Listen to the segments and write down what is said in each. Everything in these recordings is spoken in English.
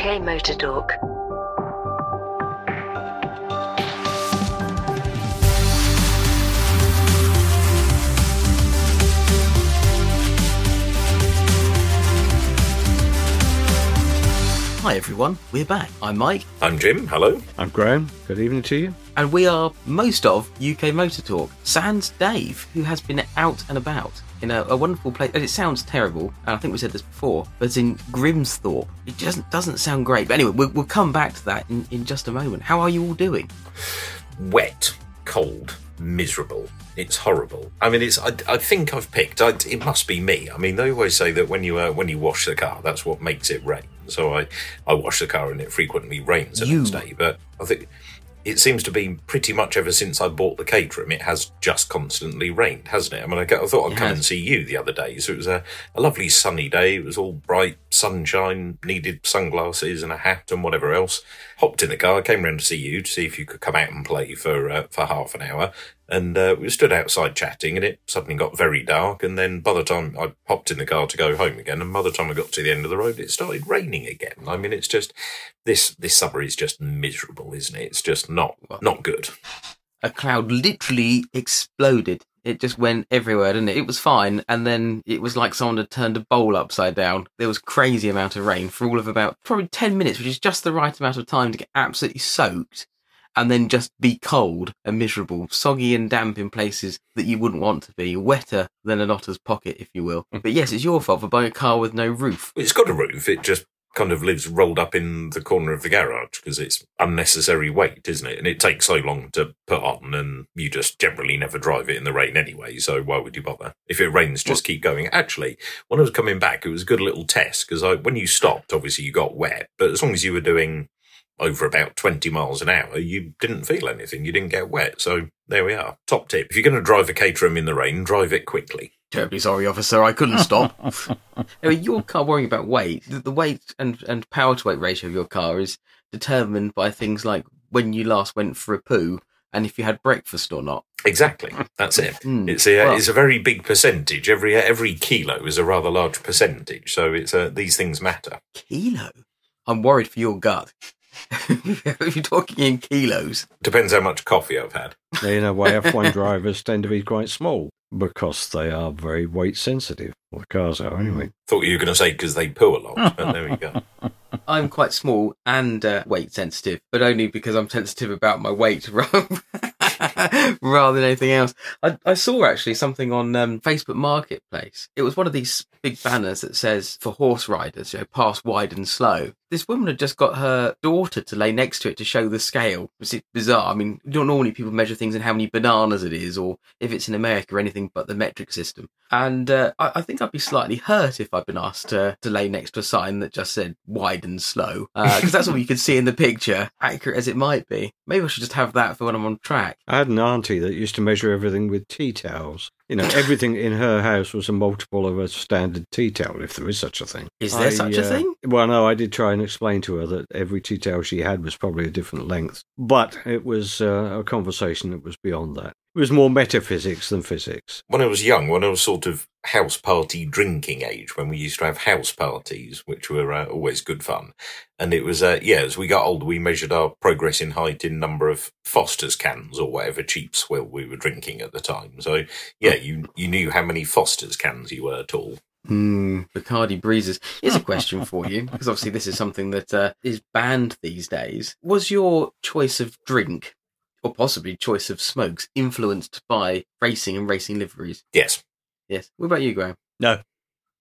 UK Motor Talk. Hi everyone, we're back. I'm Mike, I'm Jim. Hello. I'm Graham. Good evening to you. And we are most of UK Motor Talk. Sans Dave, who has been out and about in a, a wonderful place. And it sounds terrible, and I think we said this before, but it's in Grimsthorpe. It just doesn't sound great. But anyway, we'll, we'll come back to that in, in just a moment. How are you all doing? Wet, cold, miserable. It's horrible. I mean, it's. I, I think I've picked. I, it must be me. I mean, they always say that when you uh, when you wash the car, that's what makes it rain. So I I wash the car and it frequently rains the You- next day. But I think it seems to be pretty much ever since I bought the Caterham, it has just constantly rained, hasn't it? I mean, I, I thought I'd It come has. and see you the other day. So it was a, a lovely sunny day. It was all bright sunshine, needed sunglasses and a hat and whatever else. Hopped in the car, came round to see you to see if you could come out and play for uh, for half an hour. And uh, we stood outside chatting, and it suddenly got very dark. And then by the time I hopped in the car to go home again, and by the time I got to the end of the road, it started raining again. I mean, it's just this this summer is just miserable, isn't it? It's just not not good. A cloud literally exploded. It just went everywhere, didn't it? It was fine, and then it was like someone had turned a bowl upside down. There was crazy amount of rain for all of about probably ten minutes, which is just the right amount of time to get absolutely soaked, and then just be cold and miserable, soggy and damp in places that you wouldn't want to be, wetter than an otter's pocket, if you will. Mm. But yes, it's your fault for buying a car with no roof. It's got a roof. It just kind of lives rolled up in the corner of the garage because it's unnecessary weight, isn't it? And it takes so long to put on, and you just generally never drive it in the rain anyway. So why would you bother? If it rains, just keep going. Actually, when I was coming back, it was a good little test because when you stopped, obviously you got wet, but as long as you were doing over about 20 miles an hour, you didn't feel anything. You didn't get wet. So there we are. Top tip. If you're going to drive a Caterham in the rain, drive it quickly. Terribly sorry, officer. I couldn't stop. I mean, your car worrying about weight. The, the weight and, and power to weight ratio of your car is determined by things like when you last went for a poo and if you had breakfast or not. Exactly. That's it. Hmm. It's a Well- it's a very big percentage. Every every kilo is a rather large percentage. So it's uh, these things matter. Kilo? I'm worried for your gut. If you're talking in kilos. Depends how much coffee I've had. In a way, F1 drivers tend to be quite small because they are very weight sensitive. Well, the cars are anyway. Thought you were going to say because they poo a lot, but there we go. I'm quite small and uh, weight sensitive, but only because I'm sensitive about my weight rather rather than anything else. I, I saw actually something on um, Facebook Marketplace. It was one of these big banners that says for horse riders, you know, pass wide and slow. This woman had just got her daughter to lay next to it to show the scale. It's bizarre. I mean, normally people measure things in how many bananas it is, or if it's in America or anything but the metric system. And uh, I, I think I'd be slightly hurt if I'd been asked to, to lay next to a sign that just said wide and slow, because that's all you could see in the picture, accurate as it might be. Maybe I should just have that for when I'm on track. I had an auntie that used to measure everything with tea towels. You know, everything in her house was a multiple of a standard tea towel, if there is such a thing. Is there I, such a uh, thing? Well, no, I did try and explain to her that every tea towel she had was probably a different length. But it was uh, a conversation that was beyond that. It was more metaphysics than physics. When I was young, when I was sort of house party drinking age, when we used to have house parties, which were uh, always good fun, and it was uh, yeah, as we got older, we measured our progress in height in number of Foster's cans or whatever cheap swill we were drinking at the time. So yeah, you you knew how many Foster's cans you were tall. Hmm, Bacardi Breezes. Here's a question for you, because obviously this is something that uh, is banned these days. Was your choice of drink, or possibly choice of smokes, influenced by racing and racing liveries? Yes. Yes. What about you, Graham? No.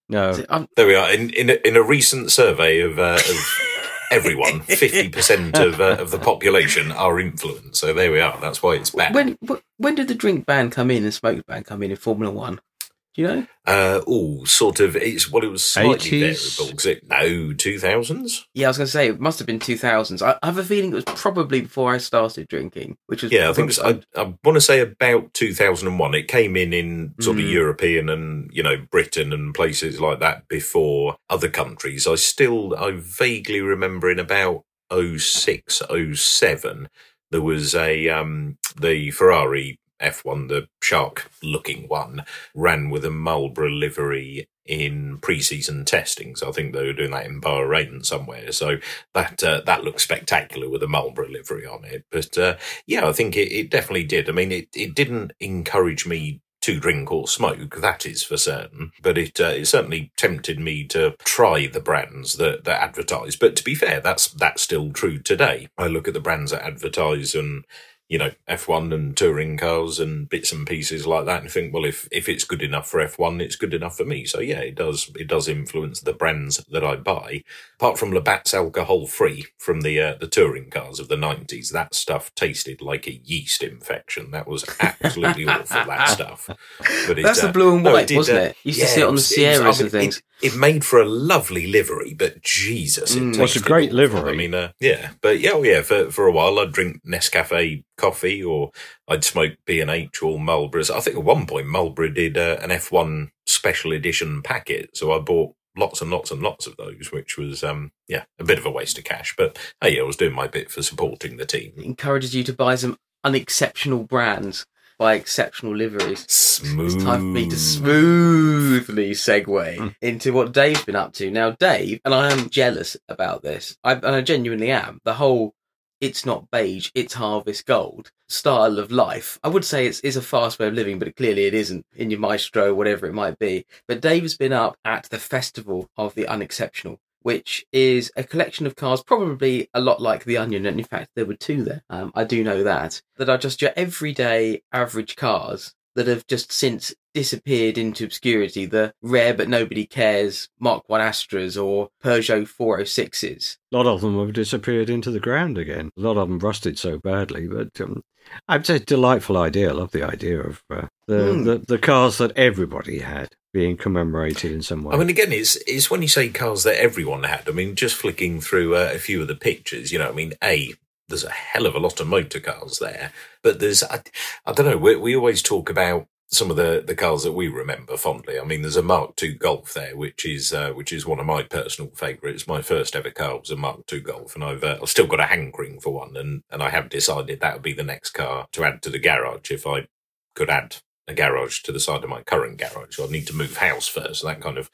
No. So, um, There we are. In in a, in a recent survey of, uh, of everyone, fifty percent of uh, of the population are influenced. So there we are. That's why it's bad. when when did the drink ban come in and smoke ban come in in Formula One? You know? Uh, oh, sort of. It's well, it was slightly 80s? variable. 'cause it, no, two thousands. Yeah, I was going to say it must have been 2000s. I, I have a feeling it was probably before I started drinking, which was Yeah, I think it's, I, I want to say about two thousand and one. It came in in sort of Mm. European and you know Britain and places like that before other countries. I still I vaguely remember in about 06, 07, there was a um the Ferrari F1, the shark looking one, ran with a Marlboro livery in pre-season testing. So I think they were doing that in Bahrain somewhere. So that uh, that looks spectacular with a Marlboro livery on it. But uh, yeah, I think it, it definitely did. I mean, it, it didn't encourage me to drink or smoke, that is for certain. But it uh, it certainly tempted me to try the brands that, that advertise. But to be fair, that's that's still true today. I look at the brands that advertise and you know, F1 and touring cars and bits and pieces like that and think, well, if, if it's good enough for F1, it's good enough for me. So yeah, it does, it does influence the brands that I buy. Apart from Labatt's alcohol free from the, uh, the touring cars of the nineties, that stuff tasted like a yeast infection. That was absolutely awful, that stuff. But it, That's uh, the blue and white, no, did, wasn't uh, it? You used yeah, to see it on the Sierras was, I mean, and things. It, it made for a lovely livery, but Jesus, it mm, was a great livery. I mean, uh, yeah, but yeah, oh yeah, for for a while I'd drink Nescafe coffee or I'd smoke B and H or Marlboros. I think at one point Marlboro did uh, an F1 special edition packet, so I bought lots and lots and lots of those, which was um yeah a bit of a waste of cash, but hey, I was doing my bit for supporting the team. It encourages you to buy some unexceptional brands by exceptional liveries. Smooth. It's time for me to smoothly segue mm. into what Dave's been up to. Now, Dave, and I am jealous about this, I, and I genuinely am, the whole it's not beige, it's harvest gold style of life. I would say it's, it's a fast way of living, but clearly it isn't in your maestro, whatever it might be. But Dave has been up at the Festival of the Unexceptional which is a collection of cars, probably a lot like The Onion. And in fact, there were two there. Um, I do know that. That are just your everyday average cars that have just since disappeared into obscurity. The rare but nobody cares Mark 1 Astras or Peugeot 406s. A lot of them have disappeared into the ground again. A lot of them rusted so badly, but um, it's a delightful idea. I love the idea of uh, the, mm. the, the cars that everybody had being commemorated in some way. I mean, again, it's it's when you say cars that everyone had. I mean, just flicking through uh, a few of the pictures, you know, I mean, a there's a hell of a lot of motor cars there, but there's I, I don't know. We, we always talk about some of the, the cars that we remember fondly. I mean, there's a Mark II Golf there, which is uh, which is one of my personal favourites. My first ever car was a Mark II Golf, and I've uh, I've still got a hankering for one, and and I have decided that would be the next car to add to the garage if I could add a garage to the side of my current garage. I'd need to move house first. That kind of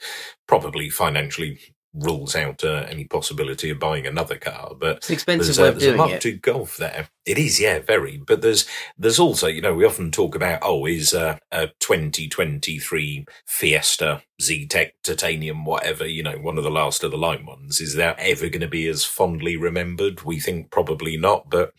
probably financially rules out uh, any possibility of buying another car. But it's expensive there's, uh, there's a Mark II Golf there. It is, yeah, very. But there's there's also, you know, we often talk about oh, is uh, a 2023 Fiesta Zetec Titanium, whatever, you know, one of the last of the line ones. Is that ever going to be as fondly remembered? We think probably not. But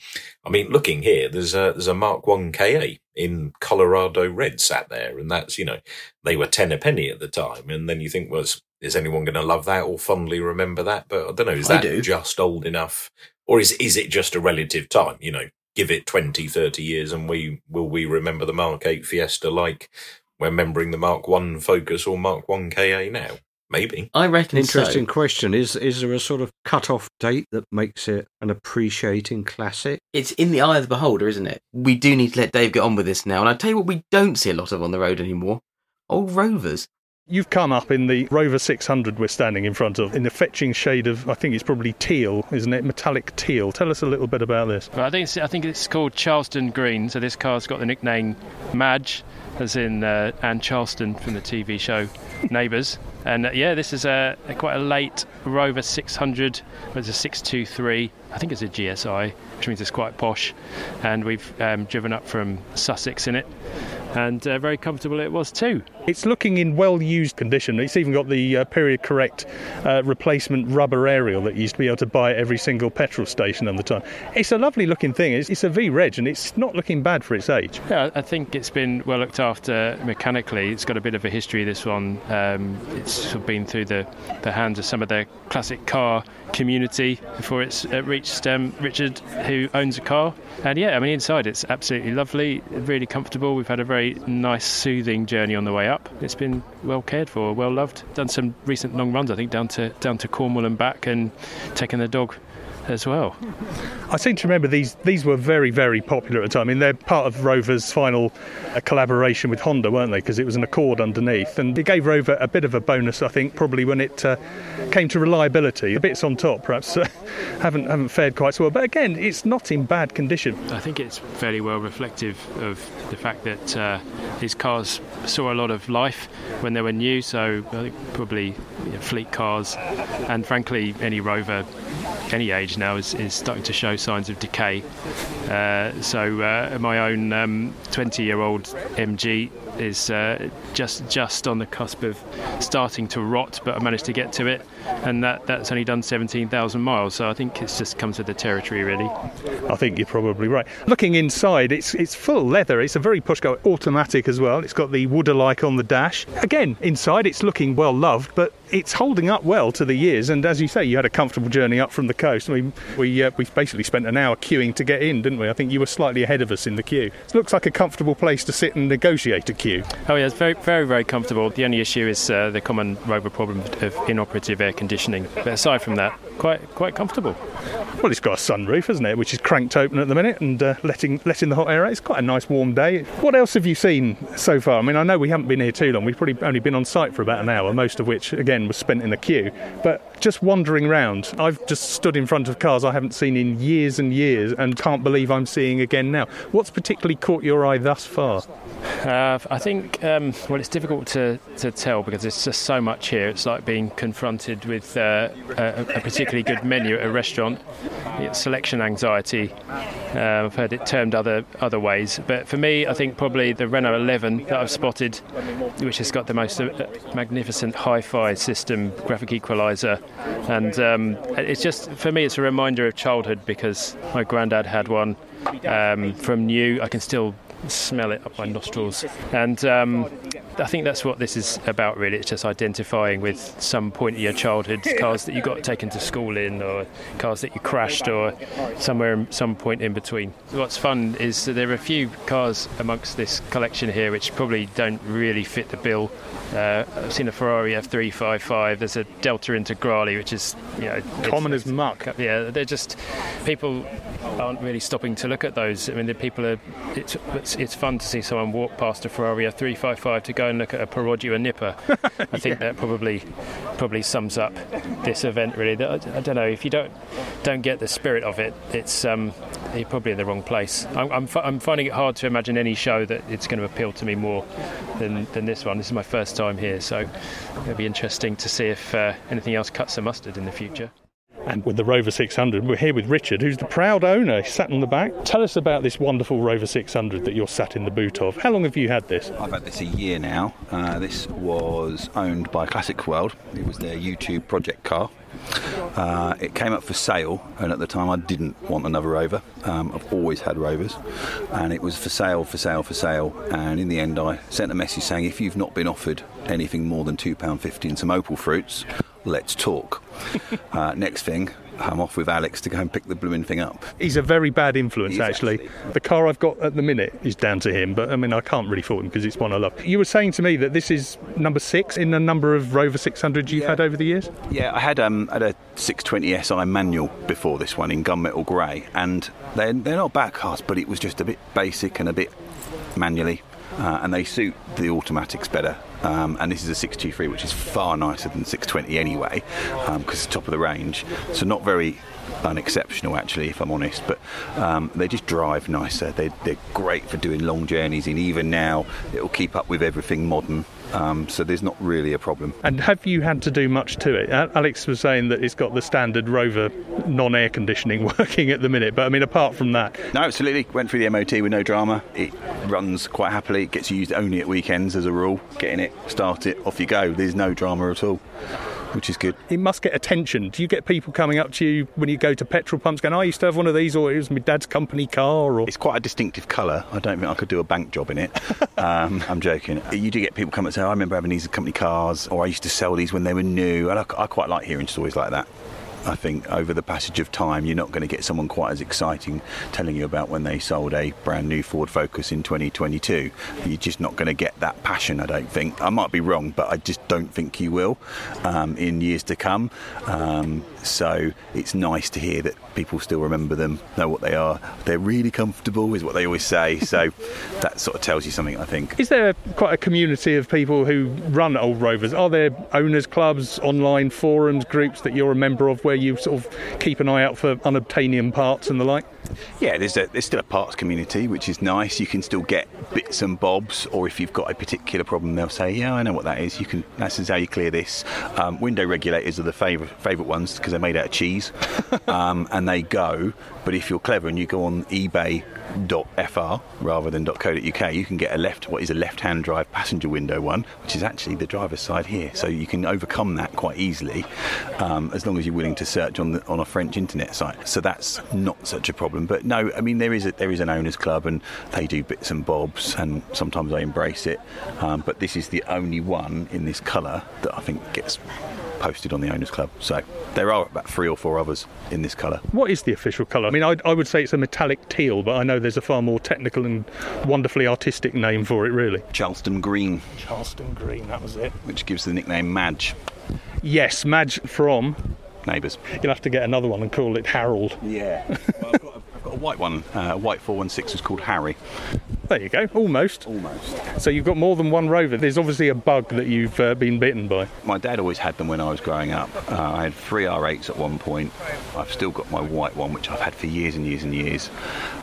I mean, looking here, there's a there's a Mark One KA in Colorado red sat there, and that's you know they were ten a penny at the time, and then you think was is anyone going to love that or fondly remember that? But I don't know. Is that just old enough, or is is it just a relative time? You know, give it 20, 30 years, and we will we remember the Mark Eight Fiesta like we're remembering the Mark One Focus or Mark One KA now? Maybe. I reckon. Interesting so. question. Is is there a sort of cut-off date that makes it an appreciating classic? It's in the eye of the beholder, isn't it? We do need to let Dave get on with this now. And I tell you what, we don't see a lot of on the road anymore. Old Rovers. You've come up in the Rover 600 we're standing in front of, in the fetching shade of, I think it's probably teal, isn't it? Metallic teal. Tell us a little bit about this. Well, I think it's, I think it's called Charleston Green. So this car's got the nickname Madge, as in uh, Anne Charleston from the TV show Neighbours. And uh, yeah, this is a, a, quite a late Rover 600. It's a 623. I think it's a GSI, which means it's quite posh. And we've um, driven up from Sussex in it and uh, very comfortable it was too. It's looking in well used condition. It's even got the uh, period correct uh, replacement rubber aerial that you used to be able to buy at every single petrol station at the time. It's a lovely looking thing. It's, it's a V Reg and it's not looking bad for its age. Yeah, I think it's been well looked after mechanically. It's got a bit of a history, this one. Um, it's been through the, the hands of some of the classic car community before it's uh, reached um, Richard, who owns a car. And yeah, I mean, inside it's absolutely lovely, really comfortable. We've had a very nice, soothing journey on the way up. It's been well cared for, well loved. Done some recent long runs, I think, down to down to Cornwall and back, and taken the dog as well. I seem to remember these these were very very popular at the time. I mean, they're part of Rover's final uh, collaboration with Honda, weren't they? Because it was an Accord underneath, and it gave Rover a bit of a bonus, I think, probably when it uh, came to reliability. The bits on top perhaps uh, haven't haven't fared quite so well, but again, it's not in bad condition. I think it's fairly well reflective of the fact that uh, these cars saw a lot of life when they were new. So I think probably you know, fleet cars, and frankly, any Rover any age now is, is starting to show signs of decay. Uh, so uh, my own 20 um, year old MG is uh, just just on the cusp of starting to rot, but I managed to get to it, and that that's only done 17,000 miles. So I think it's just comes with the territory, really. I think you're probably right. Looking inside, it's it's full leather. It's a very pushcar automatic as well. It's got the Wood-alike on the dash. Again, inside it's looking well loved, but it's holding up well to the years. And as you say, you had a comfortable journey up from the coast. I mean, we uh, we basically spent an hour queuing to get in, didn't we? I think you were slightly ahead of us in the queue. It looks like a comfortable place to sit and negotiate a queue. Oh yeah, it's very very very comfortable. The only issue is uh, the common Rover problem of inoperative air conditioning. But aside from that, quite quite comfortable. Well, it's got a sunroof, hasn't it, which is cranked open at the minute and uh, letting letting the hot air out. It's quite a nice warm day. What else have you seen so far? I mean, I know we haven't been here too long. We've probably only been on site for about an hour, most of which again was spent in the queue. But just wandering around, I've just stood in front of cars I haven't seen in years and years and can't believe I'm seeing again now. What's particularly caught your eye thus far? Uh, I think, um, well, it's difficult to, to tell because there's just so much here. It's like being confronted with uh, a, a, particularly good menu at a restaurant. It's selection anxiety. Uh, I've heard it termed other other ways, but for me, I think probably the Renault 11 that I've spotted, which has got the most uh, magnificent hi-fi system, graphic equalizer, and um, it's just for me, it's a reminder of childhood because my granddad had one um, from new. I can still smell it up my nostrils. And um, I think that's what this is about, really. It's just identifying with some point in your childhood, cars that you got taken to school in, or cars that you crashed, or somewhere, some point in between. What's fun is that there are a few cars amongst this collection here which probably don't really fit the bill. Uh, I've seen a Ferrari F355. There's a Delta Integrale, which is you know common as muck. Yeah, they're just people aren't really stopping to look at those. I mean, the people are. It's, it's, it's fun to see someone walk past a Ferrari F355 to go and look at a Perodua Nippa. I think yeah. that probably probably sums up this event really. I, I, don't know if you don't don't get the spirit of it, it's um, you're probably in the wrong place. I'm, I'm, I'm finding it hard to imagine any show that it's going to appeal to me more than, than this one. This is my first time here, so it'll be interesting to see if uh, anything else cuts the mustard in the future and with the Rover 600. We're here with Richard, who's the proud owner. He's sat on the back. Tell us about this wonderful Rover 600 that you're sat in the boot of. How long have you had this? I've had this a year now. Uh, this was owned by Classic World. It was their YouTube project car. Uh, it came up for sale, and at the time I didn't want another Rover. Um, I've always had Rovers, and it was for sale, for sale, for sale. And in the end, I sent a message saying, if you've not been offered anything more than £2.50 and some opal fruits, let's talk. uh, next thing, I'm off with Alex to go and pick the blooming thing up. He's a very bad influence, actually. actually. The car I've got at the minute is down to him, but I mean, I can't really fault him because it's one I love. You were saying to me that this is number six in a number of Rover 600 you've yeah. had over the years? Yeah, I had, um, had a 620 SI manual before this one in gunmetal grey, and they're, they're not bad cars, but it was just a bit basic and a bit manually. Uh, and they suit the automatics better. Um, and this is a 623, which is far nicer than 620 anyway, because um, it's top of the range. So not very unexceptional, actually, if I'm honest. But um, they just drive nicer. They, they're great for doing long journeys in. Even now, it'll keep up with everything modern. Um, so there's not really a problem. And have you had to do much to it? Alex was saying that it's got the standard Rover non-air conditioning working at the minute, but I mean, apart from that, no, absolutely. Went through the MOT with no drama. It runs quite happily. It gets used only at weekends as a rule. Getting it, start it, off you go. There's no drama at all which is good. It must get attention. Do you get people coming up to you when you go to petrol pumps going, I used to have one of these, or it was my dad's company car? Or It's quite a distinctive colour. I don't think I could do a bank job in it. um, I'm joking. You do get people come and say, I remember having these company cars, or I used to sell these when they were new. And I, I quite like hearing stories like that. I think over the passage of time, you're not going to get someone quite as exciting telling you about when they sold a brand new Ford Focus in 2022. You're just not going to get that passion, I don't think. I might be wrong, but I just don't think you will um, in years to come. Um, so it's nice to hear that people still remember them, know what they are. They're really comfortable, is what they always say. So that sort of tells you something, I think. Is there quite a community of people who run Old Rovers? Are there owners' clubs, online forums, groups that you're a member of where you sort of keep an eye out for unobtainium parts and the like? Yeah, there's, a, there's still a parts community, which is nice. You can still get bits and bobs, or if you've got a particular problem, they'll say, "Yeah, I know what that is. You can. That's how you clear this." Um, window regulators are the favourite favourite ones because they're made out of cheese, um, and they go. But if you're clever and you go on eBay .fr rather than .co.uk, you can get a left what is a left-hand drive passenger window one, which is actually the driver's side here. So you can overcome that quite easily, um, as long as you're willing to search on the, on a French internet site. So that's not such a problem. But no, I mean there is a, there is an owners club, and they do bits and bobs, and sometimes I embrace it. Um, but this is the only one in this colour that I think gets posted on the Owners Club. So there are about three or four others in this colour. What is the official colour? I mean, I, I, would say it's a metallic teal, but I know there's a far more technical and wonderfully artistic name for it, really. Charleston Green. Charleston Green, that was it. Which gives the nickname Madge. Yes, Madge from. Neighbours. You'll have to get another one and call it Harold. Yeah. Well, I've, got a, I've got a white one. Uh, a white 416 is called Harry. There you go, almost. Almost. So you've got more than one rover. There's obviously a bug that you've uh, been bitten by. My dad always had them when I was growing up. Uh, I had three R8s at one point. I've still got my white one, which I've had for years and years and years.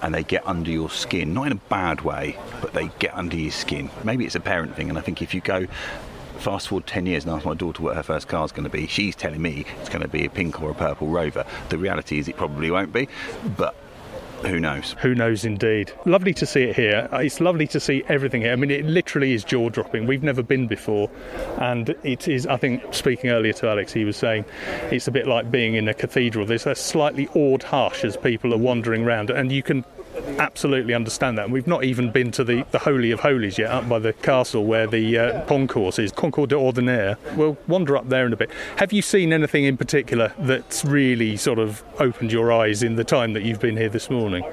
And they get under your skin, not in a bad way, but they get under your skin. Maybe it's a parent thing, and I think if you go fast forward 10 years and ask my daughter what her first car is going to be, she's telling me it's going to be a pink or a purple rover. The reality is it probably won't be, but who knows? Who knows indeed. Lovely to see it here. Uh, it's lovely to see everything here. I mean, it literally is jaw dropping. We've never been before. And it is, I think, speaking earlier to Alex, he was saying it's a bit like being in a cathedral. There's a slightly awed hush as people are wandering around, and you can absolutely understand that. And we've not even been to the, the Holy of Holies yet, up by the castle where the uh, concourse is, Concours d'Ordinaire. We'll wander up there in a bit. Have you seen anything in particular that's really sort of opened your eyes in the time that you've been here this morning?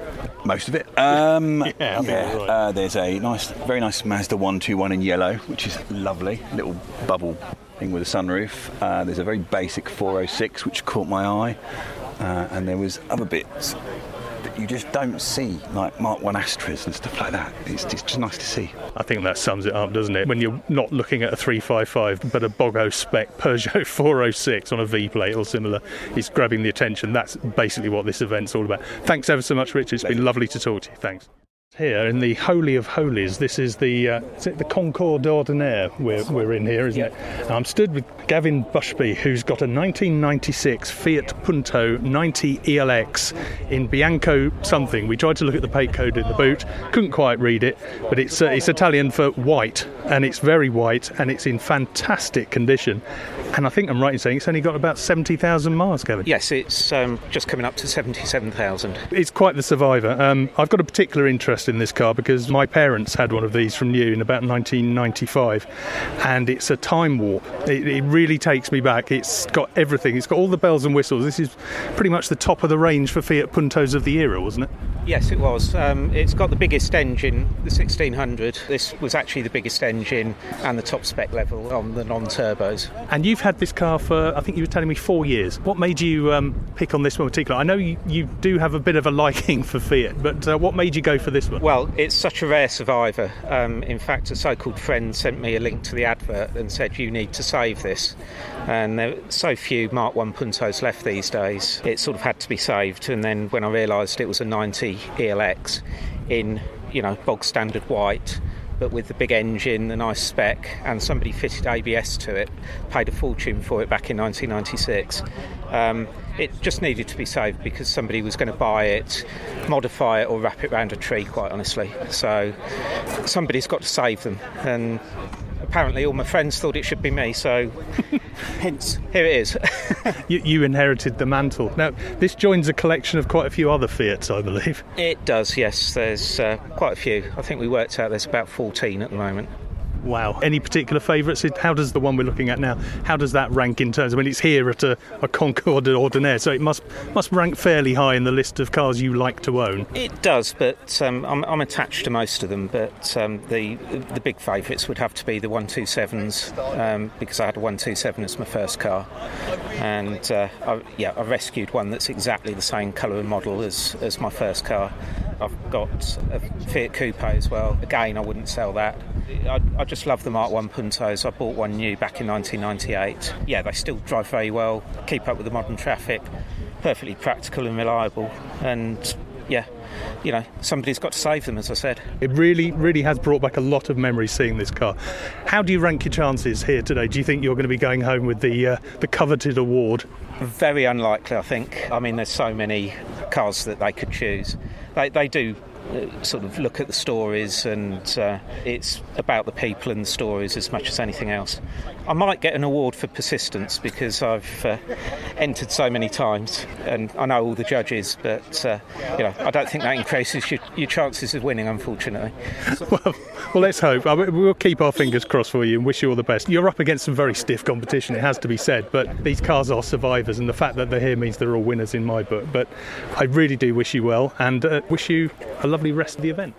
Most of it. Um, yeah, yeah. Right. Uh, there's a nice, very nice Mazda 121 in yellow, which is lovely. Little bubble thing with a sunroof. Uh, there's a very basic 406, which caught my eye. Uh, and there was other bits you just don't see, like Mark 1 Astras and stuff like that. It's, it's just nice to see. I think that sums it up, doesn't it? When you're not looking at a 355 but a Bogo spec Peugeot 406 on a V plate or similar, it's grabbing the attention. That's basically what this event's all about. Thanks ever so much, Richard. It's been lovely to talk to you. Thanks. Here in the Holy of Holies, this is the uh, is it the Concours d'Ordinaire we're, we're in here, isn't it? I'm stood with Gavin Bushby, who's got a 1996 Fiat Punto 90 ELX in Bianco something. We tried to look at the plate code in the boot, couldn't quite read it, but it's uh, it's Italian for white, and it's very white, and it's in fantastic condition. And I think I'm right in saying it's only got about 70,000 miles, Gavin. Yes, it's um, just coming up to 77,000. It's quite the survivor. Um, I've got a particular interest in this car because my parents had one of these from new in about 1995, and it's a time warp. It, it really takes me back. It's got everything. It's got all the bells and whistles. This is pretty much the top of the range for Fiat Puntos of the era, wasn't it? Yes, it was. Um, it's got the biggest engine, the 1600. This was actually the biggest engine and the top spec level on the non-turbos. And you've had this car for, I think you were telling me, four years. What made you um, pick on this one particular? I know you, you, do have a bit of a liking for Fiat, but uh, what made you go for this one? Well, it's such a rare survivor. Um, in fact, a so-called friend sent me a link to the advert and said you need to save this. And there are so few Mark 1 Puntos left these days, it sort of had to be saved. And then when I realised it was a 90 ELX in, you know, bog standard white, but with the big engine, the nice spec, and somebody fitted ABS to it, paid a fortune for it back in 1996. Um, it just needed to be saved because somebody was going to buy it, modify it, or wrap it around a tree, quite honestly. So somebody's got to save them. And apparently all my friends thought it should be me, so hence here it is. you, you, inherited the mantle. Now, this joins a collection of quite a few other Fiats, I believe. It does, yes. There's uh, quite a few. I think we worked out there's about 14 at the moment. Wow. Any particular favourites? How does the one we're looking at now? How does that rank in terms? I mean, it's here at a, a Concours d'Ordinaire, so it must must rank fairly high in the list of cars you like to own. It does, but um, I'm, I'm, attached to most of them. But um, the the big favourites would have to be the 127s um, because I had a 127 as my first car, and uh, I, yeah, I rescued one that's exactly the same colour and model as as my first car. I've got a Fiat Coupe as well. Again, I wouldn't sell that. I, I, just love the Mark 1 Puntos. I bought one new back in 1998. Yeah, they still drive very well, keep up with the modern traffic, perfectly practical and reliable. And yeah, you know, somebody's got to save them, as I said. It really, really has brought back a lot of memories seeing this car. How do you rank your chances here today? Do you think you're going to be going home with the uh, the coveted award? Very unlikely, I think. I mean, there's so many cars that they could choose they, they do sort of look at the stories, and uh, it's about the people and the stories as much as anything else. I might get an award for persistence because I've uh, entered so many times, and I know all the judges, but uh, you know I don't think that increases your, your chances of winning, unfortunately. well, well, let's hope. I mean, we'll keep our fingers crossed for you and wish you all the best. You're up against some very stiff competition, it has to be said, but these cars are survivors, and the fact that they're here means they're all winners in my book. But I really do wish you well, and uh, wish you a lovely rest of the event.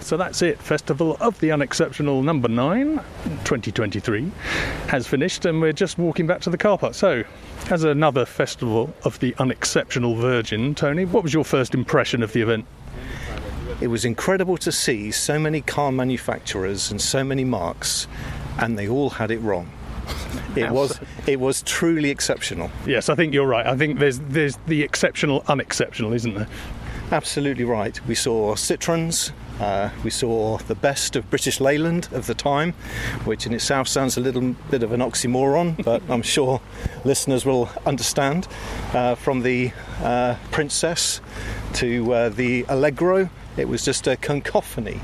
So that's it. Festival of the Unexceptional number 9, 2023, has finished, and we're just walking back to the car park. So, as another Festival of the Unexceptional Virgin, Tony, what was your first impression of the event? It was incredible to see so many car manufacturers and so many marques, and they all had it wrong. It was it was truly exceptional. Yes, I think you're right. I think there's there's the exceptional unexceptional, isn't there? Absolutely right. We saw Citroëns, uh, we saw the best of British Leyland of the time, which in itself sounds a little bit of an oxymoron, but I'm sure listeners will understand. Uh, from the uh, Princess to uh, the Allegro, it was just a cacophony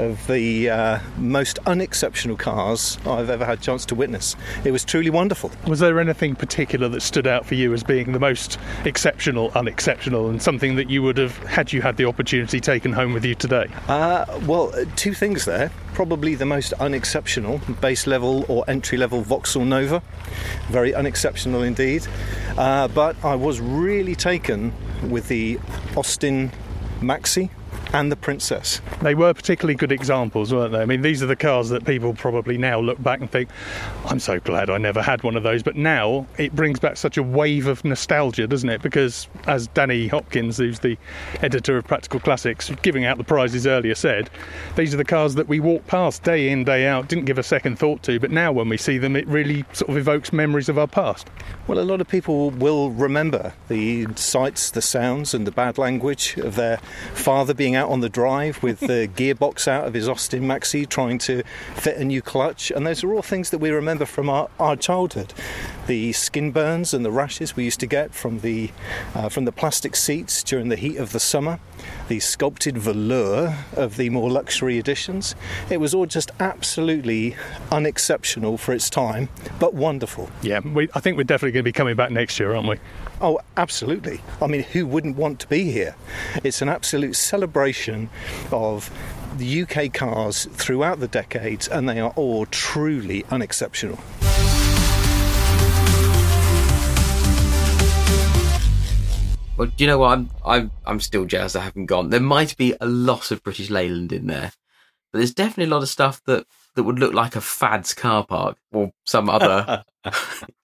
of the uh, most unexceptional cars I've ever had a chance to witness. It was truly wonderful. Was there anything particular that stood out for you as being the most exceptional, unexceptional, and something that you would have, had you had the opportunity, taken home with you today? Uh, well, uh, two things there. Probably the most unexceptional base level or entry level Vauxhall Nova. Very unexceptional indeed. Uh, but I was really taken with the Austin Maxi and the Princess. They were particularly good examples, weren't they? I mean, these are the cars that people probably now look back and think, I'm so glad I never had one of those. But now it brings back such a wave of nostalgia, doesn't it? Because as Danny Hopkins, who's the editor of Practical Classics, giving out the prizes earlier, said, these are the cars that we walk past day in, day out, didn't give a second thought to, but now when we see them, it really sort of evokes memories of our past. Well, a lot of people will remember the sights, the sounds, and the bad language of their father being out on the drive with the gearbox out of his Austin Maxi trying to fit a new clutch. And those are all things that we remember from our, our childhood. The skin burns and the rashes we used to get from the, uh, from the plastic seats during the heat of the summer, the sculpted velour of the more luxury editions. It was all just absolutely unexceptional for its time, but wonderful. Yeah, we, I think we're definitely going to be coming back next year, aren't we? Oh, absolutely. I mean, who wouldn't want to be here? It's an absolute celebration of the UK cars throughout the decades, and they are all truly unexceptional. Well, do you know what? I'm I'm I'm still jealous I haven't gone. There might be a lot of British Leyland in there, but there's definitely a lot of stuff that that would look like a Fads car park or some other. Do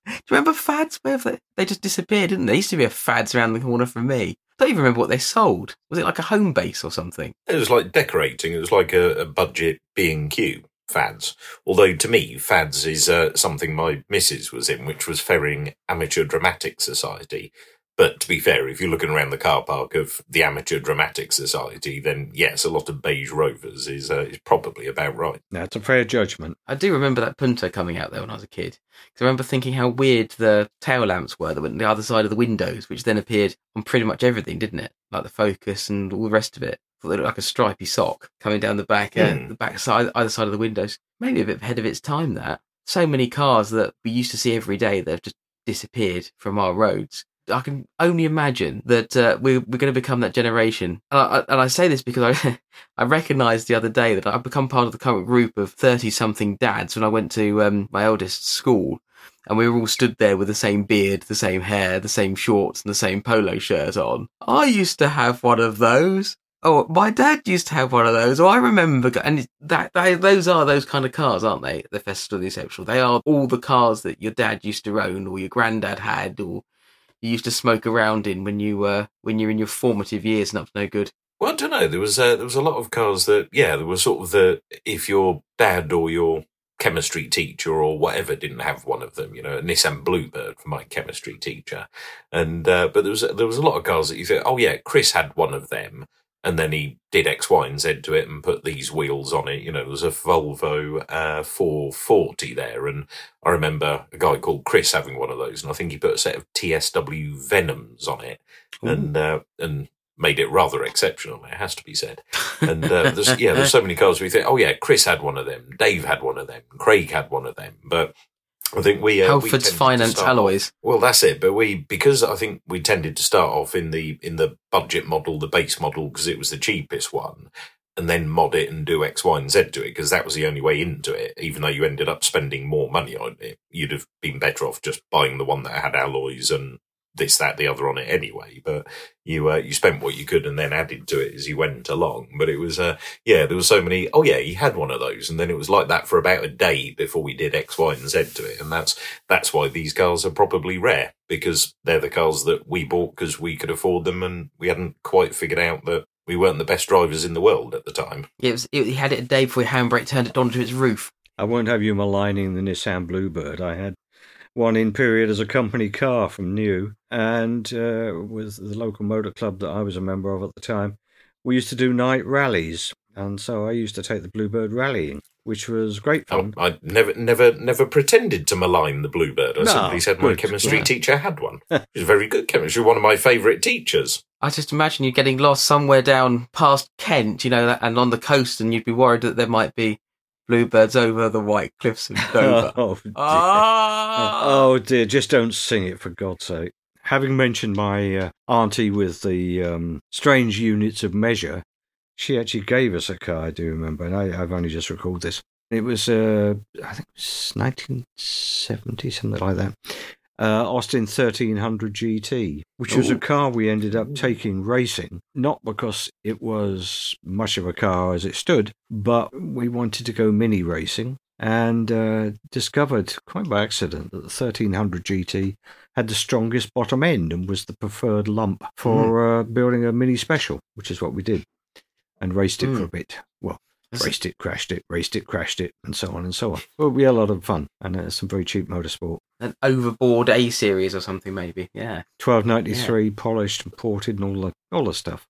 you remember Fads? Where they, they just disappeared, didn't they? There used to be a Fads around the corner from me. I don't even remember what they sold. Was it like a home base or something? It was like decorating. It was like a, a budget B and Q fads. Although to me, fads is uh, something my missus was in, which was Ferring Amateur Dramatic Society, but to be fair, if you're looking around the car park of the Amateur Dramatic Society, then yes, a lot of beige rovers is uh, is probably about right. That's a fair judgment. I do remember that Punto coming out there when I was a kid. Because I remember thinking how weird the tail lamps were that went on the other side of the windows, which then appeared on pretty much everything, didn't it? Like the Focus and all the rest of it. I thought they looked like a stripy sock coming down the back, uh, hmm. the back side, either side of the windows. Maybe a bit ahead of its time. That so many cars that we used to see every day that have just disappeared from our roads I can only imagine that uh, we're we're going to become that generation. And I, and I say this because I I recognised the other day that I've become part of the current group of thirty something dads when I went to um, my eldest school, and we were all stood there with the same beard, the same hair, the same shorts, and the same polo shirt on. I used to have one of those. Oh, my dad used to have one of those. Oh, I remember, and that, that those are those kind of cars, aren't they? The Festival of the Exceptional. They are all the cars that your dad used to own, or your granddad had, or you used to smoke around in when you were when you're in your formative years and up to no good. Well, I don't know. There was uh, there was a lot of cars that, yeah, there was sort of the if your dad or your chemistry teacher or whatever didn't have one of them, you know, a Nissan Bluebird for my chemistry teacher, and uh, but there was there was a lot of cars that you think, oh yeah, Chris had one of them, and then he did X, Y, and Z to it and put these wheels on it. You know, there was a Volvo uh, 440 there, and I remember a guy called Chris having one of those, and I think he put a set of TSW Venoms on it, Ooh. and uh, and made it rather exceptional. It has to be said. And uh, there's, yeah, there's so many cars we think, oh yeah, Chris had one of them, Dave had one of them, Craig had one of them, but I think we uh, Halfords we Finance Alloys. Off, well, that's it. But we because I think we tended to start off in the in the budget model, the base model, because it was the cheapest one, and then mod it and do X, Y, and Z to it because that was the only way into it. Even though you ended up spending more money on it, you'd have been better off just buying the one that had alloys and this, that, the other on it anyway. But you uh, you spent what you could and then added to it as you went along. But it was uh, yeah, there was so many. Oh yeah, he had one of those, and then it was like that for about a day before we did X, Y, and Z to it. And that's that's why these cars are probably rare because they're the cars that we bought because we could afford them, and we hadn't quite figured out that. We weren't the best drivers in the world at the time. It was. It, he had it a day before handbrake turned it onto its roof. I won't have you maligning the Nissan Bluebird. I had one in period as a company car from New, and uh, with the local motor club that I was a member of at the time, we used to do night rallies, and so I used to take the Bluebird rallying, which was great oh, fun. Oh, I never, never, never pretended to malign the Bluebird. I no, simply said my chemistry yeah. teacher had one. She's very good chemistry, one of my favourite teachers. I just imagine you getting lost somewhere down past Kent, you know, and on the coast, and you'd be worried that there might be Bluebirds over the white cliffs of Dover. oh, dear. Ah! oh dear, just don't sing it for God's sake. Having mentioned my uh, auntie with the um, strange units of measure, she actually gave us a car, I do remember, and I, have only just recalled this. It was, uh, I think it was 1970, something like that uh, Austin 1300 GT, which Ooh. was a car we ended up taking racing, not because it was much of a car as it stood, but we wanted to go mini racing and uh, discovered quite by accident that the 1300 GT had the strongest bottom end and was the preferred lump for mm. uh, building a mini special, which is what we did and raced it mm. for a bit. Well, raced it, crashed it, raced it, crashed it, and so on and so on. Well, we had a lot of fun and uh, some very cheap motorsport. An overbored A series or something, maybe. Yeah. Twelve ninety three, yeah. polished and ported, and all the all the stuff.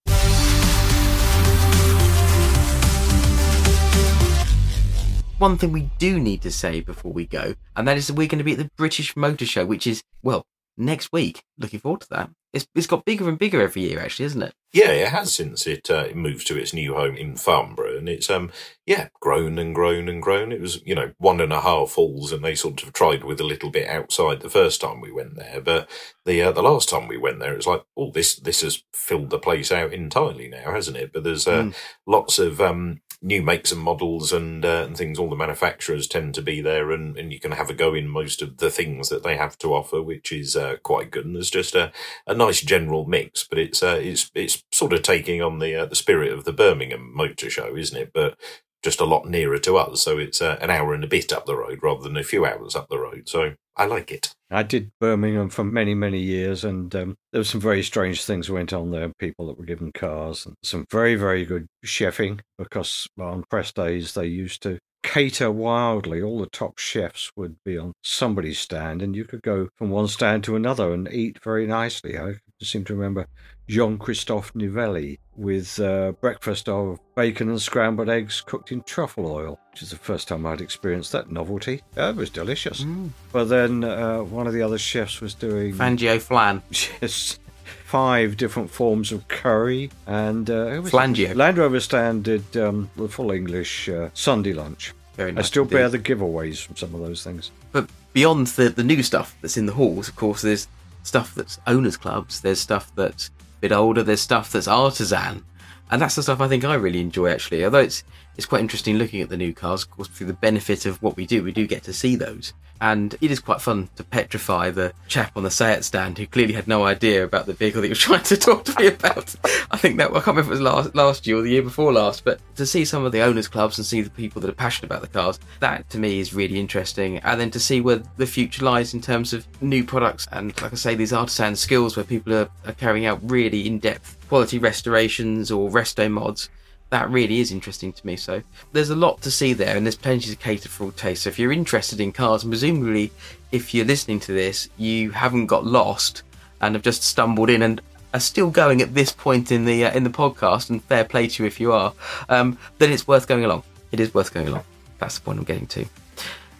One thing we do need to say before we go, and that is that we're going to be at the British Motor Show, which is well next week. Looking forward to that. It's it's got bigger and bigger every year, actually, isn't it? Yeah, it has since it uh, moved to its new home in Farnborough, and it's um yeah grown and grown and grown. It was you know one and a half halls, and they sort of tried with a little bit outside the first time we went there, but the uh, the last time we went there, it was like oh this this has filled the place out entirely now, hasn't it? But there's uh, mm. lots of um new makes and models and uh, and things. All the manufacturers tend to be there, and, and you can have a go in most of the things that they have to offer, which is uh, quite good. And there's just a, a nice general mix, but it's uh, it's it's sort of taking on the uh, the spirit of the Birmingham Motor Show, isn't it? But just a lot nearer to us. So it's uh, an hour and a bit up the road rather than a few hours up the road. So I like it. I did Birmingham for many, many years, and um, there were some very strange things went on there. People that were given cars, and some very, very good chefing because on press days they used to cater wildly. All the top chefs would be on somebody's stand, and you could go from one stand to another and eat very nicely. I seem to remember Jean Christophe Novelli with uh, breakfast of bacon and scrambled eggs cooked in truffle oil, which is the first time I'd experienced that novelty. Yeah, it was delicious. Mm. But then uh, one of the other chefs was doing Fangio flan. Yes. Five different forms of curry and uh, it was Flangio. Land Rover Stand did um, the full English uh, Sunday lunch. Very nice. I still indeed. bear the giveaways from some of those things. But beyond the, the new stuff that's in the halls, of course, there's stuff that's owners clubs. There's stuff that's a bit older. There's stuff that's artisan, and that's the stuff I think I really enjoy actually. Although it's it's quite interesting looking at the new cars. Of course, through the benefit of what we do, we do get to see those. And it is quite fun to petrify the chap on the Seat stand who clearly had no idea about the vehicle that he was trying to talk to me about. I think that, I can't remember if it was last, last year or the year before last, but to see some of the owners' clubs and see the people that are passionate about the cars, that to me is really interesting. And then to see where the future lies in terms of new products and, like I say, these artisan skills where people are, are carrying out really in depth quality restorations or resto mods that really is interesting to me. So there's a lot to see there, and there's plenty to cater for all tastes. So if you're interested in cars, and presumably if you're listening to this, you haven't got lost and have just stumbled in and are still going at this point in the uh, in the podcast, and fair play to you if you are, um, then it's worth going along. It is worth going along. That's the point I'm getting to.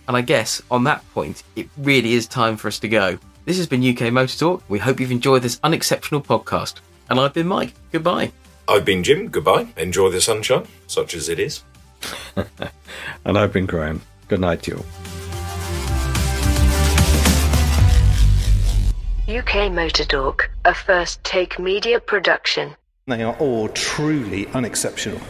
And I guess on that point, it really is time for us to go. This has been UK Motor Talk. We hope you've enjoyed this unexceptional podcast. And I've been Mike. Goodbye. I've been Jim. Goodbye. Enjoy the sunshine, such as it is. and I've been Graham. Good night to you. UK Motor Talk, a first take media production. They are all truly unexceptional.